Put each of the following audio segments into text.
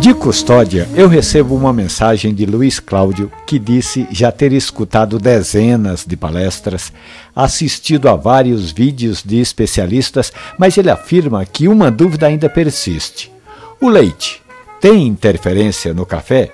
De custódia, eu recebo uma mensagem de Luiz Cláudio que disse já ter escutado dezenas de palestras, assistido a vários vídeos de especialistas, mas ele afirma que uma dúvida ainda persiste. O leite tem interferência no café?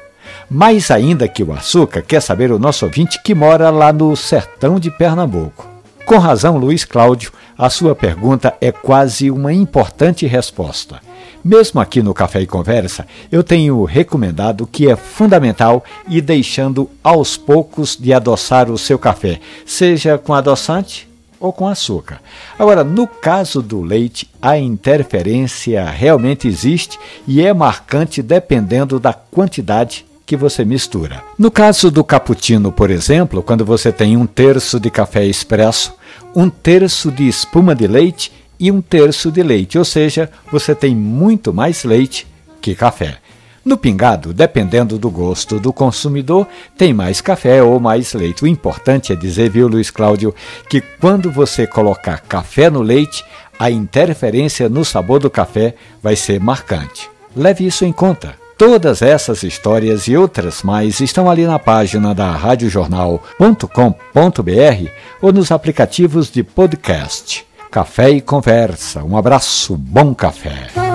Mais ainda que o açúcar, quer saber o nosso ouvinte que mora lá no sertão de Pernambuco. Com razão, Luiz Cláudio, a sua pergunta é quase uma importante resposta. Mesmo aqui no Café e Conversa, eu tenho recomendado que é fundamental ir deixando aos poucos de adoçar o seu café, seja com adoçante ou com açúcar. Agora, no caso do leite, a interferência realmente existe e é marcante dependendo da quantidade que você mistura. No caso do cappuccino, por exemplo, quando você tem um terço de café expresso, um terço de espuma de leite e um terço de leite, ou seja, você tem muito mais leite que café. No pingado, dependendo do gosto do consumidor, tem mais café ou mais leite. O importante é dizer, viu, Luiz Cláudio, que quando você colocar café no leite, a interferência no sabor do café vai ser marcante. Leve isso em conta. Todas essas histórias e outras mais estão ali na página da radiojornal.com.br ou nos aplicativos de podcast. Café e Conversa. Um abraço, bom café.